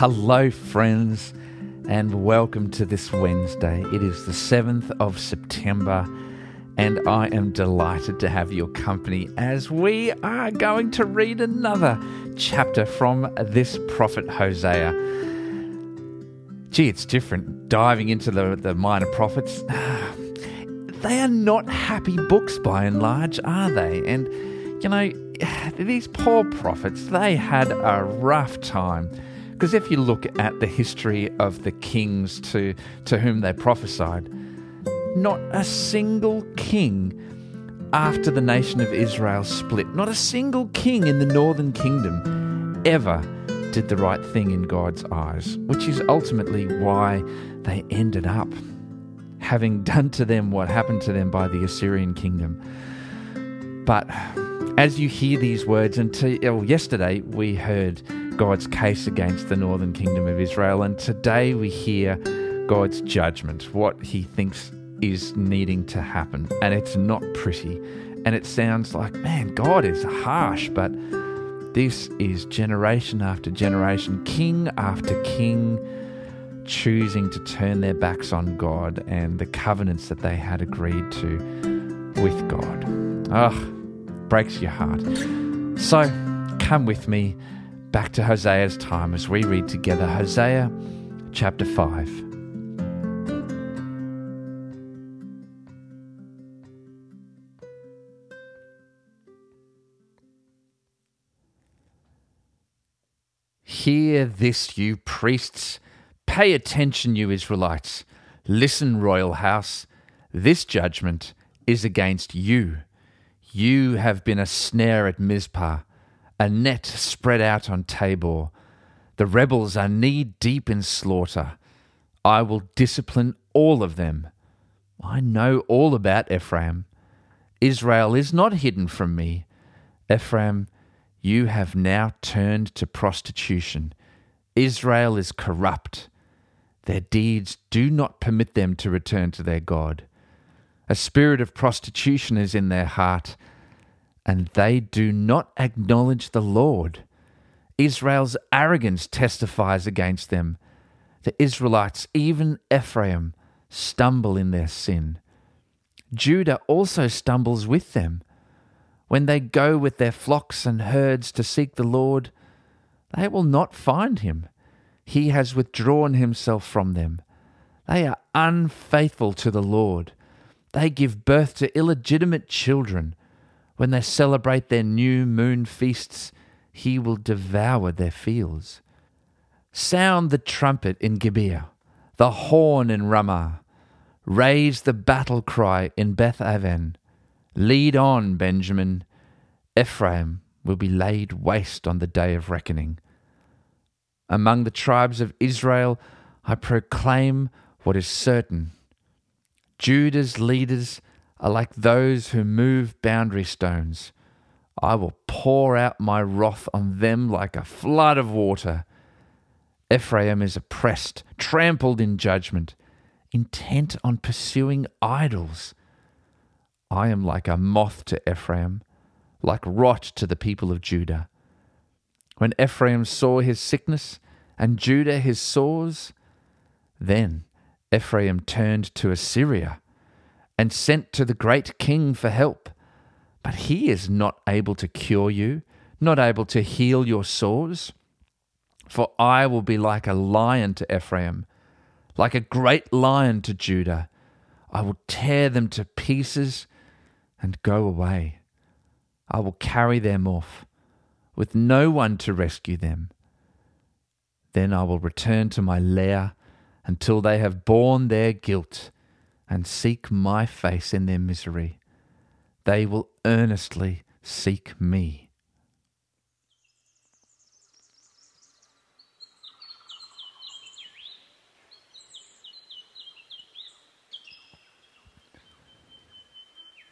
Hello, friends, and welcome to this Wednesday. It is the 7th of September, and I am delighted to have your company as we are going to read another chapter from this prophet Hosea. Gee, it's different diving into the, the minor prophets. They are not happy books by and large, are they? And, you know, these poor prophets, they had a rough time. Because if you look at the history of the kings to, to whom they prophesied, not a single king after the nation of Israel split, not a single king in the northern kingdom ever did the right thing in God's eyes, which is ultimately why they ended up having done to them what happened to them by the Assyrian kingdom. But as you hear these words, well, yesterday we heard God's case against the northern kingdom of Israel, and today we hear God's judgment, what he thinks is needing to happen. And it's not pretty. And it sounds like, man, God is harsh, but this is generation after generation, king after king choosing to turn their backs on God and the covenants that they had agreed to with God. Ugh, breaks your heart. So come with me back to Hosea's time as we read together Hosea chapter 5. Hear this, you priests Pay attention, you Israelites. Listen, royal house. This judgment is against you. You have been a snare at Mizpah, a net spread out on Tabor. The rebels are knee deep in slaughter. I will discipline all of them. I know all about Ephraim. Israel is not hidden from me. Ephraim, you have now turned to prostitution. Israel is corrupt. Their deeds do not permit them to return to their God. A spirit of prostitution is in their heart, and they do not acknowledge the Lord. Israel's arrogance testifies against them. The Israelites, even Ephraim, stumble in their sin. Judah also stumbles with them. When they go with their flocks and herds to seek the Lord, they will not find him he has withdrawn himself from them. They are unfaithful to the Lord. They give birth to illegitimate children. When they celebrate their new moon feasts, he will devour their fields. Sound the trumpet in Gibeah, the horn in Ramah. Raise the battle cry in Beth Aven. Lead on, Benjamin. Ephraim will be laid waste on the day of reckoning. Among the tribes of Israel, I proclaim what is certain. Judah's leaders are like those who move boundary stones. I will pour out my wrath on them like a flood of water. Ephraim is oppressed, trampled in judgment, intent on pursuing idols. I am like a moth to Ephraim, like rot to the people of Judah. When Ephraim saw his sickness and Judah his sores, then Ephraim turned to Assyria and sent to the great king for help. But he is not able to cure you, not able to heal your sores. For I will be like a lion to Ephraim, like a great lion to Judah. I will tear them to pieces and go away. I will carry them off with no one to rescue them. Then I will return to my lair until they have borne their guilt and seek my face in their misery. They will earnestly seek me.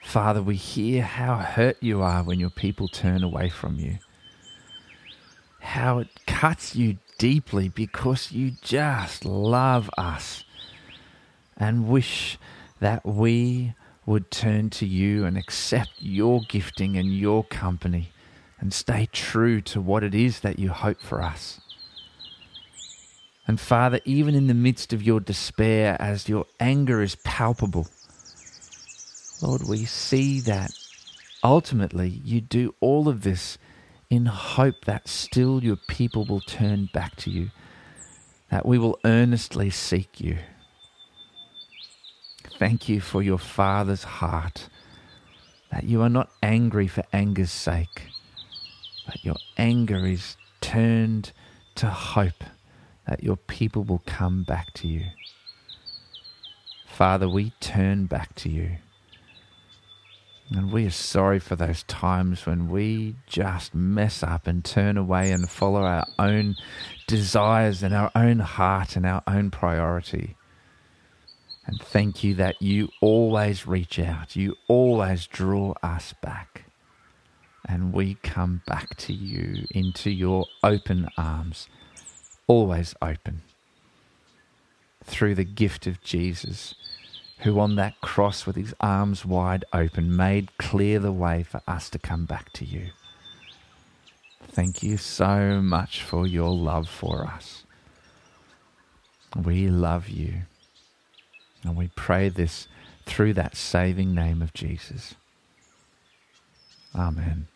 Father, we hear how hurt you are when your people turn away from you how it cuts you deeply because you just love us and wish that we would turn to you and accept your gifting and your company and stay true to what it is that you hope for us. And Father, even in the midst of your despair, as your anger is palpable, Lord, we see that ultimately you do all of this in hope that still your people will turn back to you, that we will earnestly seek you. Thank you for your Father's heart, that you are not angry for anger's sake, but your anger is turned to hope that your people will come back to you. Father, we turn back to you. And we are sorry for those times when we just mess up and turn away and follow our own desires and our own heart and our own priority. And thank you that you always reach out, you always draw us back. And we come back to you into your open arms always open through the gift of Jesus, who on that cross with his arms wide open made clear the way for us to come back to you. Thank you so much for your love for us. We love you. And we pray this through that saving name of Jesus. Amen.